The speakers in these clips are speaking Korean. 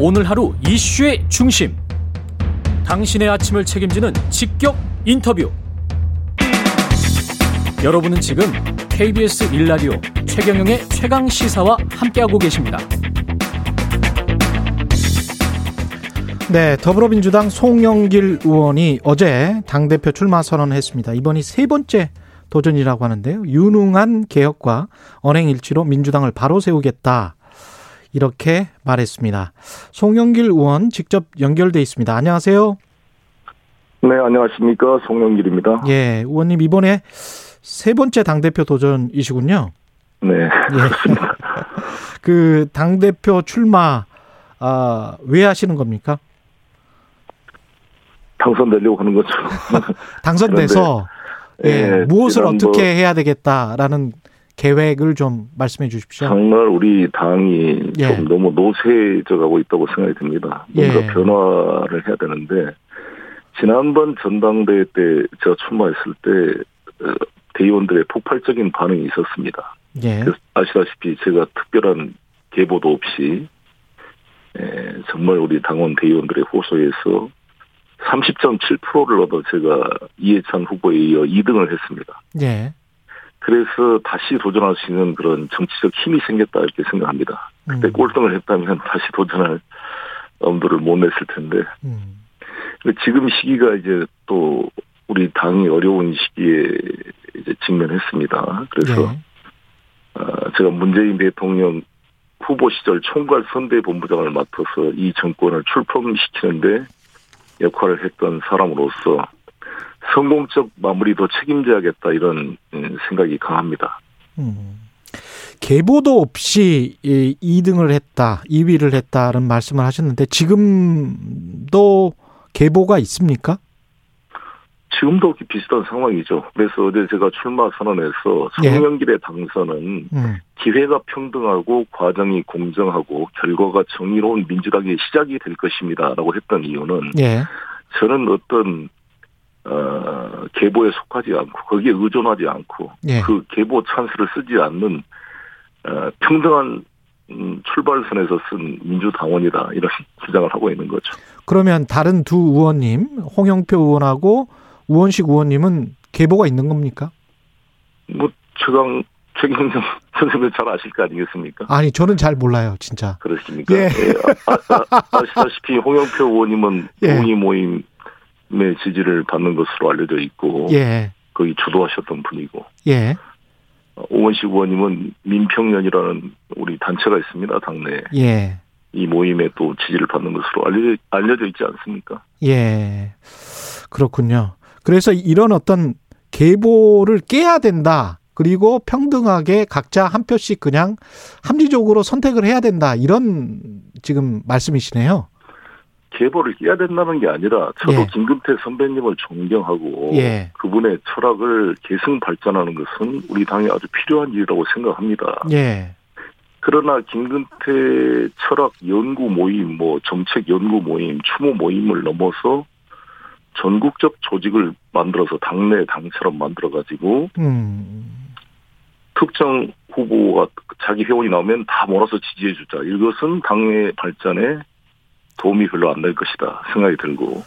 오늘 하루 이슈의 중심. 당신의 아침을 책임지는 직격 인터뷰. 여러분은 지금 KBS 일라디오 최경영의 최강 시사와 함께하고 계십니다. 네, 더불어민주당 송영길 의원이 어제 당대표 출마 선언했습니다. 이번이 세 번째 도전이라고 하는데요. 유능한 개혁과 언행일치로 민주당을 바로 세우겠다. 이렇게 말했습니다. 송영길 의원 직접 연결돼 있습니다. 안녕하세요. 네, 안녕하십니까. 송영길입니다. 예, 의원님 이번에 세 번째 당대표 도전이시군요. 네. 예. 그 당대표 출마 아, 왜 하시는 겁니까? 당선되려고 하는 거죠. 당선돼서 예, 예, 무엇을 어떻게 해야 되겠다라는 계획을 좀 말씀해 주십시오. 정말 우리 당이 예. 좀 너무 노쇠져 가고 있다고 생각이 듭니다. 뭔가 예. 변화를 해야 되는데 지난번 전당대회 때 제가 출마했을 때 어, 대의원들의 폭발적인 반응이 있었습니다. 예. 아시다시피 제가 특별한 계보도 없이 에, 정말 우리 당원 대의원들의 호소에서 30.7%를 얻어 제가 이해찬 후보에 이어 2등을 했습니다. 예. 그래서 다시 도전할 수 있는 그런 정치적 힘이 생겼다 이렇게 생각합니다. 그때 음. 꼴등을 했다면 다시 도전할 엄두를 못 냈을 텐데. 음. 지금 시기가 이제 또 우리 당이 어려운 시기에 이제 직면했습니다. 그래서 네. 어, 제가 문재인 대통령 후보 시절 총괄 선대본부장을 맡아서 이 정권을 출범시키는데 역할을 했던 사람으로서 성공적 마무리도 책임져야겠다 이런 음, 생각이 강합니다. 음. 계보도 없이 2등을 했다, 2위를 했다는 말씀을 하셨는데 지금도 계보가 있습니까? 지금도 비슷한 상황이죠. 그래서 어제 제가 출마 선언에서 송영길의 예. 당선은 음. 기회가 평등하고 과정이 공정하고 결과가 정의로운 민주당의 시작이 될 것입니다라고 했던 이유는 예. 저는 어떤 어, 계보에 속하지 않고 거기에 의존하지 않고 예. 그 계보 찬스를 쓰지 않는 어, 평등한 음, 출발선에서 쓴 민주당원이다 이런 주장을 하고 있는 거죠. 그러면 다른 두 의원님 홍영표 의원하고 우원식 의원님은 계보가 있는 겁니까? 뭐 최강 최경영 선생님 잘 아실 거 아니겠습니까? 아니 저는 잘 몰라요, 진짜. 그렇습니까? 예. 예. 아, 아 시다시피 홍영표 의원님은 예. 동의 모임 의 지지를 받는 것으로 알려져 있고, 예. 거기 주도하셨던 분이고, 예. 오원식 의원님은 민평연이라는 우리 단체가 있습니다, 당내에. 예. 이 모임에 또 지지를 받는 것으로 알려져, 알려져 있지 않습니까? 예. 그렇군요. 그래서 이런 어떤 계보를 깨야 된다. 그리고 평등하게 각자 한 표씩 그냥 합리적으로 선택을 해야 된다. 이런 지금 말씀이시네요. 계보를 깨야 된다는 게 아니라 저도 예. 김금태 선배님을 존경하고 예. 그분의 철학을 계승 발전하는 것은 우리 당에 아주 필요한 일이라고 생각합니다. 예. 그러나 김근태 철학 연구 모임, 뭐 정책 연구 모임, 추모 모임을 넘어서 전국적 조직을 만들어서 당내 당처럼 만들어 가지고 음. 특정 후보가 자기 회원이 나오면 다 몰아서 지지해 주자. 이것은 당의 발전에 도움이 별로 안 될 것이다 생각이 들고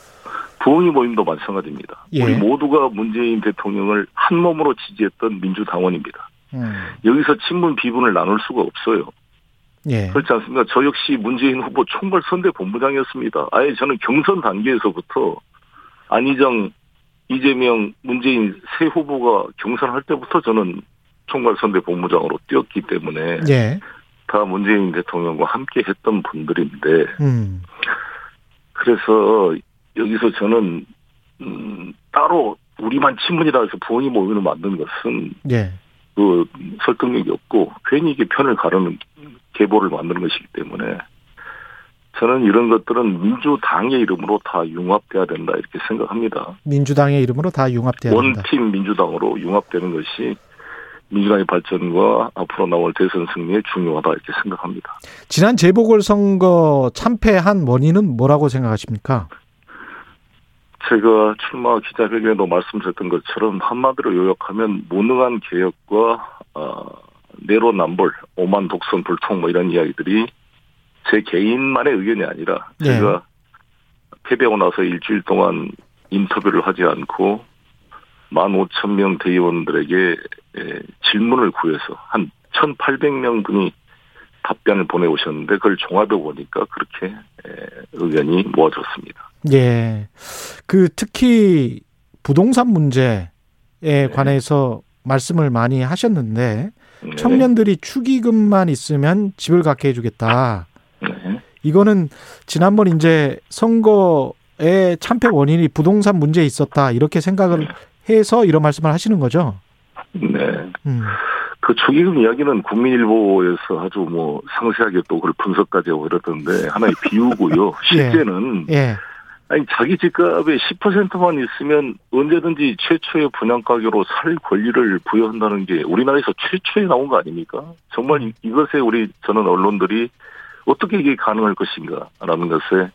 부흥이 모임도 마찬가지입니다. 예. 우리 모두가 문재인 대통령을 한 몸으로 지지했던 민주당원입니다. 음. 여기서 친문 비분을 나눌 수가 없어요. 예. 그렇지 않습니까? 저 역시 문재인 후보 총괄 선대 본부장이었습니다. 아예 저는 경선 단계에서부터 안희정, 이재명, 문재인 세 후보가 경선할 때부터 저는 총괄 선대 본부장으로 뛰었기 때문에 예. 다 문재인 대통령과 함께 했던 분들인데 음. 그래서 여기서 저는 음, 따로 우리만 친문이라 해서 부엉이 모임을 만든 것은 예. 그 설득력이 없고 괜히 이게 편을 가르는 계보를 만드는 것이기 때문에 저는 이런 것들은 민주당의 이름으로 다 융합돼야 된다 이렇게 생각합니다. 민주당의 이름으로 다 융합돼야 된다. 원팀 민주당으로 융합되는 것이 민주당의 발전과 앞으로 나올 대선 승리에 중요하다 이렇게 생각합니다. 지난 재보궐선거 참패한 원인은 뭐라고 생각하십니까? 제가 출마 기자회견에도 말씀드렸던 것처럼 한마디로 요약하면 무능한 개혁과 어, 내로남불, 오만 독선 불통 뭐 이런 이야기들이 제 개인만의 의견이 아니라 네. 제가 패배하고 나서 일주일 동안 인터뷰를 하지 않고 15,000명 대의원들에게 질문을 구해서 한 1,800명 분이 답변을 보내오셨는데 그걸 종합해 보니까 그렇게 의견이 모아졌습니다. 예. 그 특히 부동산 문제에 네. 관해서 말씀을 많이 하셨는데 네. 청년들이 축의금만 있으면 집을 갖게 해주겠다. 네. 이거는 지난번 이제 선거의 참패 원인이 부동산 문제에 있었다 이렇게 생각을 네. 해서 이런 말씀을 하시는 거죠. 네. 음. 그 축의금 이야기는 국민일보에서 아주 뭐 상세하게 또 그걸 분석까지 하고 그러던데 하나의 비유고요. 실제는 예. 예. 아니 자기 집값의 10%만 있으면 언제든지 최초의 분양 가격으로 살 권리를 부여한다는 게 우리나라에서 최초에 나온 거 아닙니까? 정말 이것에 우리 저는 언론들이 어떻게 이게 가능할 것인가라는 것에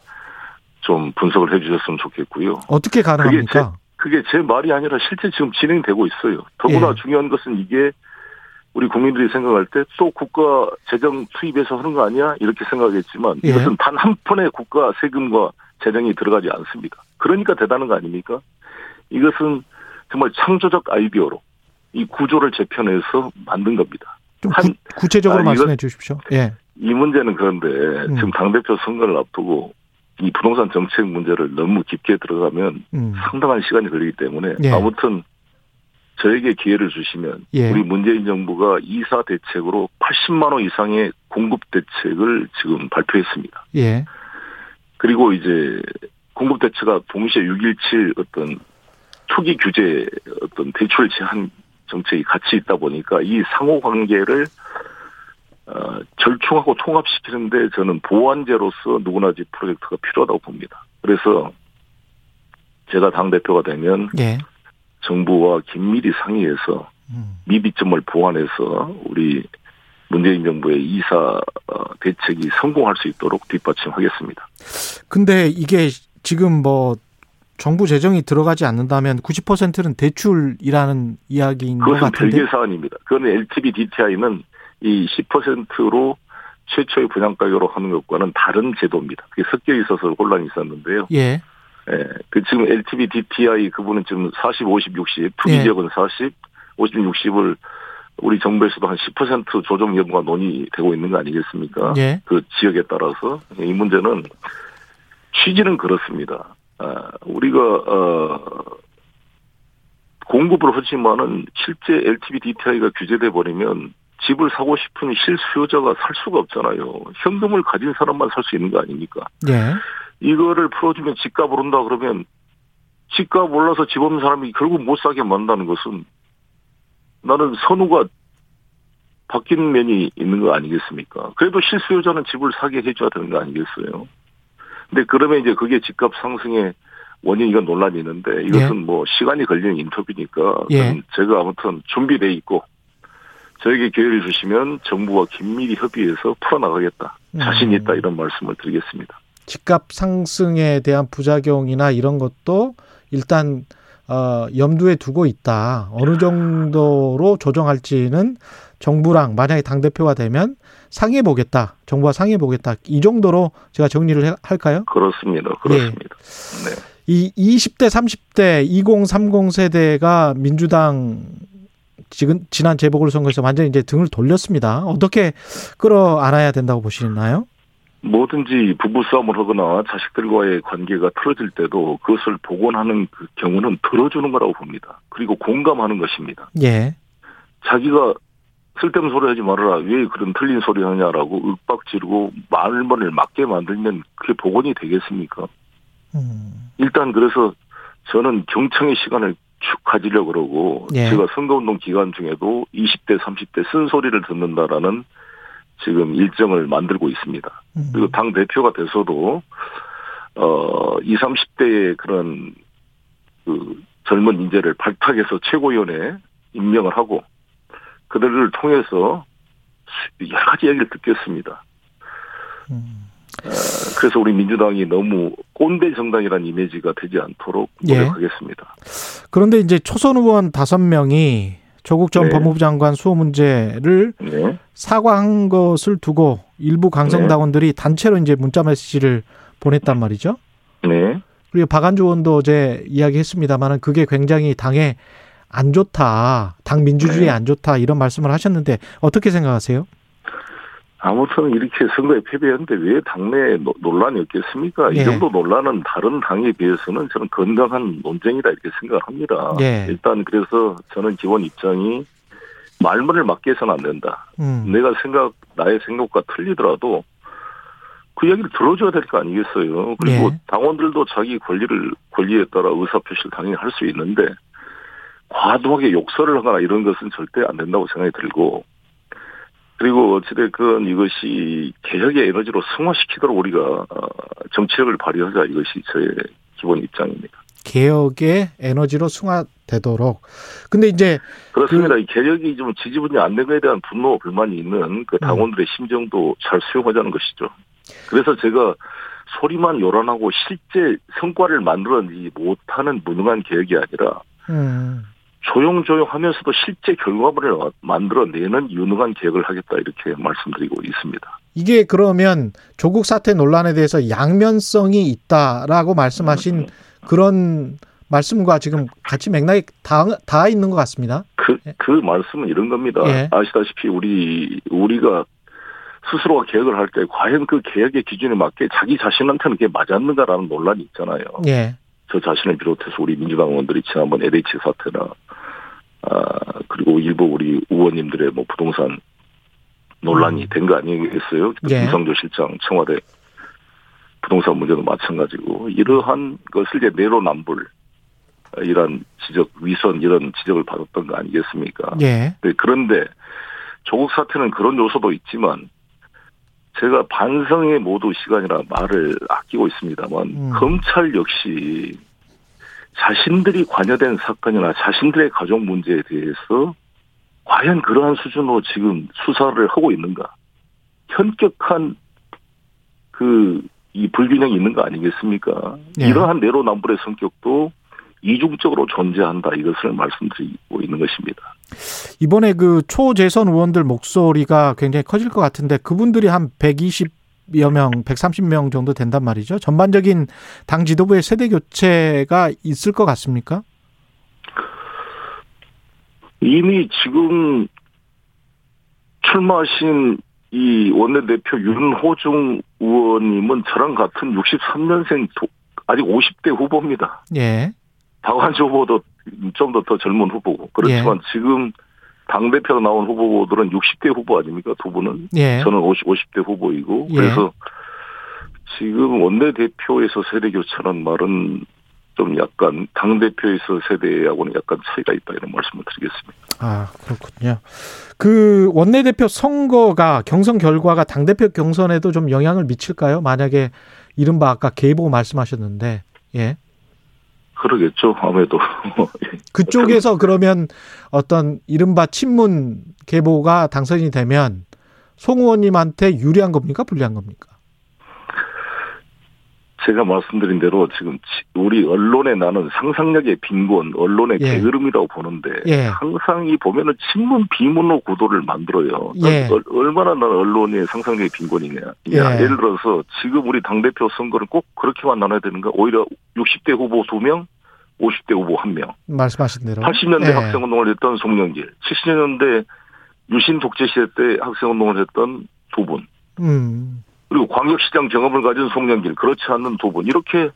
좀 분석을 해주셨으면 좋겠고요. 어떻게 가능합니까? 그게 제, 말이 아니라 실제 지금 진행되고 있어요. 더구나 예. 중요한 것은 이게 우리 국민들이 생각할 때 또 국가 재정 투입해서 하는 거 아니야? 이렇게 생각했지만 예. 이것은 단 한 푼의 국가 세금과 재정이 들어가지 않습니다. 그러니까 대단한 거 아닙니까? 이것은 정말 창조적 아이디어로 이 구조를 재편해서 만든 겁니다. 한 구, 체적으로 아, 말씀해 주십시오. 예. 이 문제는 그런데 음. 지금 당대표 선거를 앞두고 이 부동산 정책 문제를 너무 깊게 들어가면 음. 상당한 시간이 걸리기 때문에 예. 아무튼 저에게 기회를 주시면 예. 우리 문재인 정부가 이사 대책으로 80만 원 이상의 공급 대책을 지금 발표했습니다. 예. 그리고 이제 공급 대책가 동시에 617 어떤 초기 규제 어떤 대출 제한 정책이 같이 있다 보니까 이 상호 관계를 어, 절충하고 통합시키는데 저는 보완제로서 누구나 집 프로젝트가 필요하다고 봅니다. 그래서 제가 당 대표가 되면 예. 정부와 긴밀히 상의해서 음. 미비점을 보완해서 우리 문재인 정부의 이사 어, 대책이 성공할 수 있도록 뒷받침하겠습니다. 근데 이게 지금 뭐 정부 재정이 들어가지 않는다면 90%는 대출이라는 이야기인 것 같은데. 그것은 별개 사안입니다. 그거는 LTV DTI는 이 10%로 최초의 분양가격으로 하는 것과는 다른 제도입니다. 그게 섞여 있어서 혼란이 있었는데요. 예. 예. 그 지금 LTV DTI 그분은 지금 40, 50, 60, 투기 지역은 40, 50, 60을 우리 정부에서도 한 10% 조정 여부가 논의되고 있는 거 아니겠습니까? 예. 그 지역에 따라서 이 문제는 취지는 그렇습니다. 아, 우리가 어 공급을 하지만은 실제 LTV DTI가 규제돼 버리면 집을 사고 싶은 실수요자가 살 수가 없잖아요. 현금을 가진 사람만 살 수 있는 거 아닙니까? 예. 이거를 풀어주면 집값 오른다 그러면 집값 올라서 집 없는 사람이 결국 못 사게 만다는 것은 나는 선우가 바뀐 면이 있는 거 아니겠습니까? 그래도 실수요자는 집을 사게 해줘야 되는 거 아니겠어요? 근데 그러면 이제 그게 집값 상승의 원인이가 논란이 있는데 이것은 예. 뭐 시간이 걸리는 인터뷰니까 예. 제가 아무튼 준비돼 있고 저에게 기회를 주시면 정부와 긴밀히 협의해서 풀어나가겠다. 자신 있다 이런 말씀을 드리겠습니다. 집값 상승에 대한 부작용이나 이런 것도 일단 어, 염두에 두고 있다. 어느 정도로 조정할지는 정부랑 만약에 당 대표가 되면 상의해 보겠다. 정부와 상의해 보겠다. 이 정도로 제가 정리를 할까요? 그렇습니다. 그렇습니다. 네. 네. 이 20대, 30대, 2030 세대가 민주당 지금 지난 재보궐 선거에서 완전히 이제 등을 돌렸습니다. 어떻게 끌어안아야 된다고 보시나요? 뭐든지 부부 싸움을 하거나 자식들과의 관계가 틀어질 때도 그것을 복원하는 그 경우는 들어주는 거라고 봅니다. 그리고 공감하는 것입니다. 예. 자기가 쓸데없는 소리 하지 말아라. 왜 그런 틀린 소리 하냐라고 윽박 지르고 말문을 맞게 만들면 그게 복원이 되겠습니까? 음. 일단 그래서 저는 경청의 시간을 쭉 가지려고 그러고 예. 제가 선거운동 기간 중에도 20대, 30대 쓴소리를 듣는다라는 지금 일정을 만들고 있습니다. 음. 그리고 당 대표가 돼서도 어 20, 30대의 그런 그 젊은 인재를 발탁해서 최고위원회 임명을 하고 그들을 통해서 여러 가지 얘기를 듣겠습니다. 음. 어, 그래서 우리 민주당이 너무 꼰대 정당이라는 이미지가 되지 않도록 예. 노력하겠습니다. 예. 그런데 이제 초선 의원 다섯 명이 조국 전 네. 법무부 장관 수호 문제를 네. 사과한 것을 두고 일부 강성당원들이 네. 단체로 이제 문자 메시지를 보냈단 말이죠. 네. 그리고 박안주 의원도 어제 이야기했습니다만은 그게 굉장히 당에 안 좋다, 당 민주주의에 네. 안 좋다 이런 말씀을 하셨는데 어떻게 생각하세요? 아무튼 이렇게 선거에 패배했는데 왜 당내 논란이 없겠습니까? 예. 이 정도 논란은 다른 당에 비해서는 저는 건강한 논쟁이다 이렇게 생각합니다. 예. 일단 그래서 저는 기본 입장이 말문을 맞게 해서는 안 된다. 음. 내가 생각 나의 생각과 틀리더라도 그 이야기를 들어줘야 될 거 아니겠어요. 그리고 예. 당원들도 자기 권리를 권리에 따라 의사 표시를 당연히 할 수 있는데 과도하게 욕설을 하거나 이런 것은 절대 안 된다고 생각이 들고 그리고 어찌됐건 이것이 개혁의 에너지로 승화시키도록 우리가 어, 정치력을 발휘하자 이것이 저의 기본 입장입니다. 개혁의 에너지로 승화되도록. 근데 이제 그렇습니다. 그, 이 개혁이 좀 지지분이 안된 거에 대한 분노 불만이 있는 그 당원들의 음. 심정도 잘 수용하자는 것이죠. 그래서 제가 소리만 요란하고 실제 성과를 만들어내지 못하는 무능한 개혁이 아니라 음. 조용조용 하면서도 실제 결과물을 만들어내는 유능한 계획을 하겠다 이렇게 말씀드리고 있습니다. 이게 그러면 조국 사태 논란에 대해서 양면성이 있다라고 말씀하신 음. 그런 말씀과 지금 같이 맥락이 다, 다 있는 것 같습니다. 그, 예. 그 말씀은 이런 겁니다. 예. 아시다시피 우리, 우리가 스스로가 계획을 할 때 과연 그 계획의 기준에 맞게 자기 자신한테는 그게 맞았는가라는 논란이 있잖아요. 예. 저 자신을 비롯해서 우리 민주당 의원들이 지난번 LH 사태나 아, 그리고 일부 우리 의원님들의 뭐 부동산 논란이 음. 된거 아니겠어요? 예. 김성조 실장 청와대 부동산 문제도 마찬가지고 이러한 것을 이제 내로남불 이런 지적 위선 이런 지적을 받았던 거 아니겠습니까? 예. 네, 그런데 조국 사태는 그런 요소도 있지만 제가 반성의 모두 시간이라 말을 아끼고 있습니다만 음. 검찰 역시 자신들이 관여된 사건이나 자신들의 가족 문제에 대해서 과연 그러한 수준으로 지금 수사를 하고 있는가? 현격한 그 이 불균형이 있는 거 아니겠습니까? 네. 이러한 내로남불의 성격도 이중적으로 존재한다 이것을 말씀드리고 있는 것입니다. 이번에 그 초재선 의원들 목소리가 굉장히 커질 것 같은데 그분들이 한 120. 여 명, 130명 정도 된단 말이죠. 전반적인 당 지도부의 세대 교체가 있을 것 같습니까? 이미 지금 출마하신 이 원내대표 윤호중 의원님은 저랑 같은 63년생 아직 50대 후보입니다. 예. 박완주 후보도 좀 더 더 젊은 후보고 그렇지만 예. 지금 당 대표로 나온 후보들은 60대 후보 아닙니까 두 분은? 예. 저는 50 50대 후보이고 예. 그래서 지금 원내 대표에서 세대 교체라는 말은 좀 약간 당 대표에서 세대하고는 약간 차이가 있다 이런 말씀을 드리겠습니다. 아 그렇군요. 그 원내 대표 선거가 경선 결과가 당 대표 경선에도 좀 영향을 미칠까요? 만약에 이른바 아까 계보 말씀하셨는데 예. 그러겠죠, 아무래도. 그쪽에서 그러면 어떤 이른바 친문 계보가 당선이 되면 송 의원님한테 유리한 겁니까? 불리한 겁니까? 제가 말씀드린 대로 지금 우리 언론에 나는 상상력의 빈곤, 언론의 예. 게으름이라고 보는데 예. 항상 이 보면은 친문 비문호 구도를 만들어요. 예. 얼마나 나는 언론의 상상력의 빈곤이냐. 예. 예를 들어서 지금 우리 당 대표 선거를 꼭 그렇게만 나눠야 되는가? 오히려 60대 후보 2명, 50대 후보 1명. 말씀하신 대로. 80년대 예. 학생운동을 했던 송영길, 70년대 유신 독재 시대 때 학생운동을 했던 두 분. 음. 그리고 광역시장 경험을 가진 송영길, 그렇지 않는 두 분. 이렇게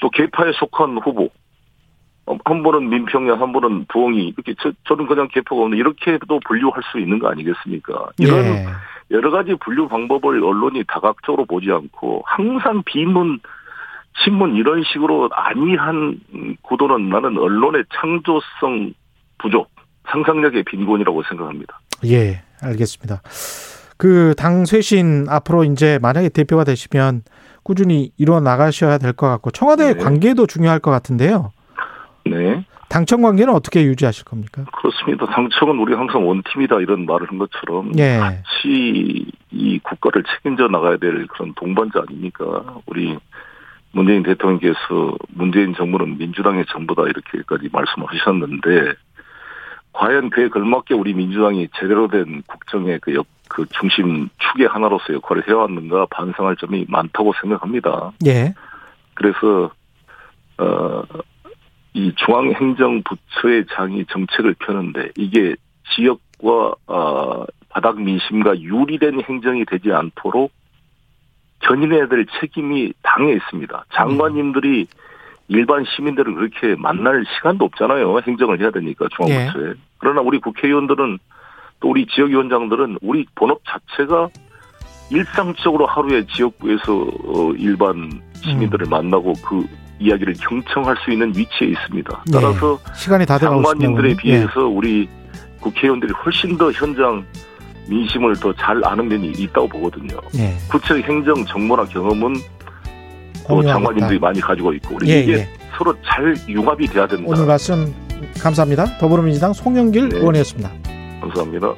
또 개파에 속한 후보. 어, 한 분은 민평야, 한 분은 부엉이. 이렇게 저, 저는 그냥 개파가 없는 이렇게도 분류할 수 있는 거 아니겠습니까? 이런 예. 여러 가지 분류 방법을 언론이 다각적으로 보지 않고 항상 비문, 신문 이런 식으로 안이한 구도는 나는 언론의 창조성 부족, 상상력의 빈곤이라고 생각합니다. 예, 알겠습니다. 그 당 쇄신 앞으로 이제 만약에 대표가 되시면 꾸준히 이뤄 나가셔야 될 것 같고 청와대 네. 관계도 중요할 것 같은데요. 네. 당청 관계는 어떻게 유지하실 겁니까? 그렇습니다. 당청은 우리 항상 원팀이다 이런 말을 한 것처럼 예. 같이 이 국가를 책임져 나가야 될 그런 동반자 아닙니까? 우리 문재인 대통령께서 문재인 정부는 민주당의 정부다 이렇게까지 말씀하셨는데 과연 그에 걸맞게 우리 민주당이 제대로 된 국정의 그, 역, 그 중심 축의 하나로서 역할을 해왔는가 반성할 점이 많다고 생각합니다. 예. 그래서 어, 이 중앙행정부처의 장이 정책을 펴는데 이게 지역과 어, 바닥 민심과 유리된 행정이 되지 않도록 견인해야 될 책임이 당에 있습니다. 장관님들이 일반 시민들을 그렇게 만날 시간도 없잖아요. 행정을 해야 되니까 중앙부처에. 예. 그러나 우리 국회의원들은 또 우리 지역위원장들은 우리 본업 자체가 일상적으로 하루에 지역구에서 어, 일반 시민들을 음. 만나고 그 이야기를 경청할 수 있는 위치에 있습니다. 예. 따라서 예. 시간이 다 장관님들에 비해서 예. 우리 국회의원들이 훨씬 더 현장 민심을 더 잘 아는 면이 있다고 보거든요. 예. 구체 행정 정보나 경험은 또 장관님들이 많이 가지고 있고 우리 예, 이게 예. 서로 잘 융합이 돼야 된다. 오늘 말씀 감사합니다. 더불어민주당 송영길 네. 의원이었습니다. 감사합니다.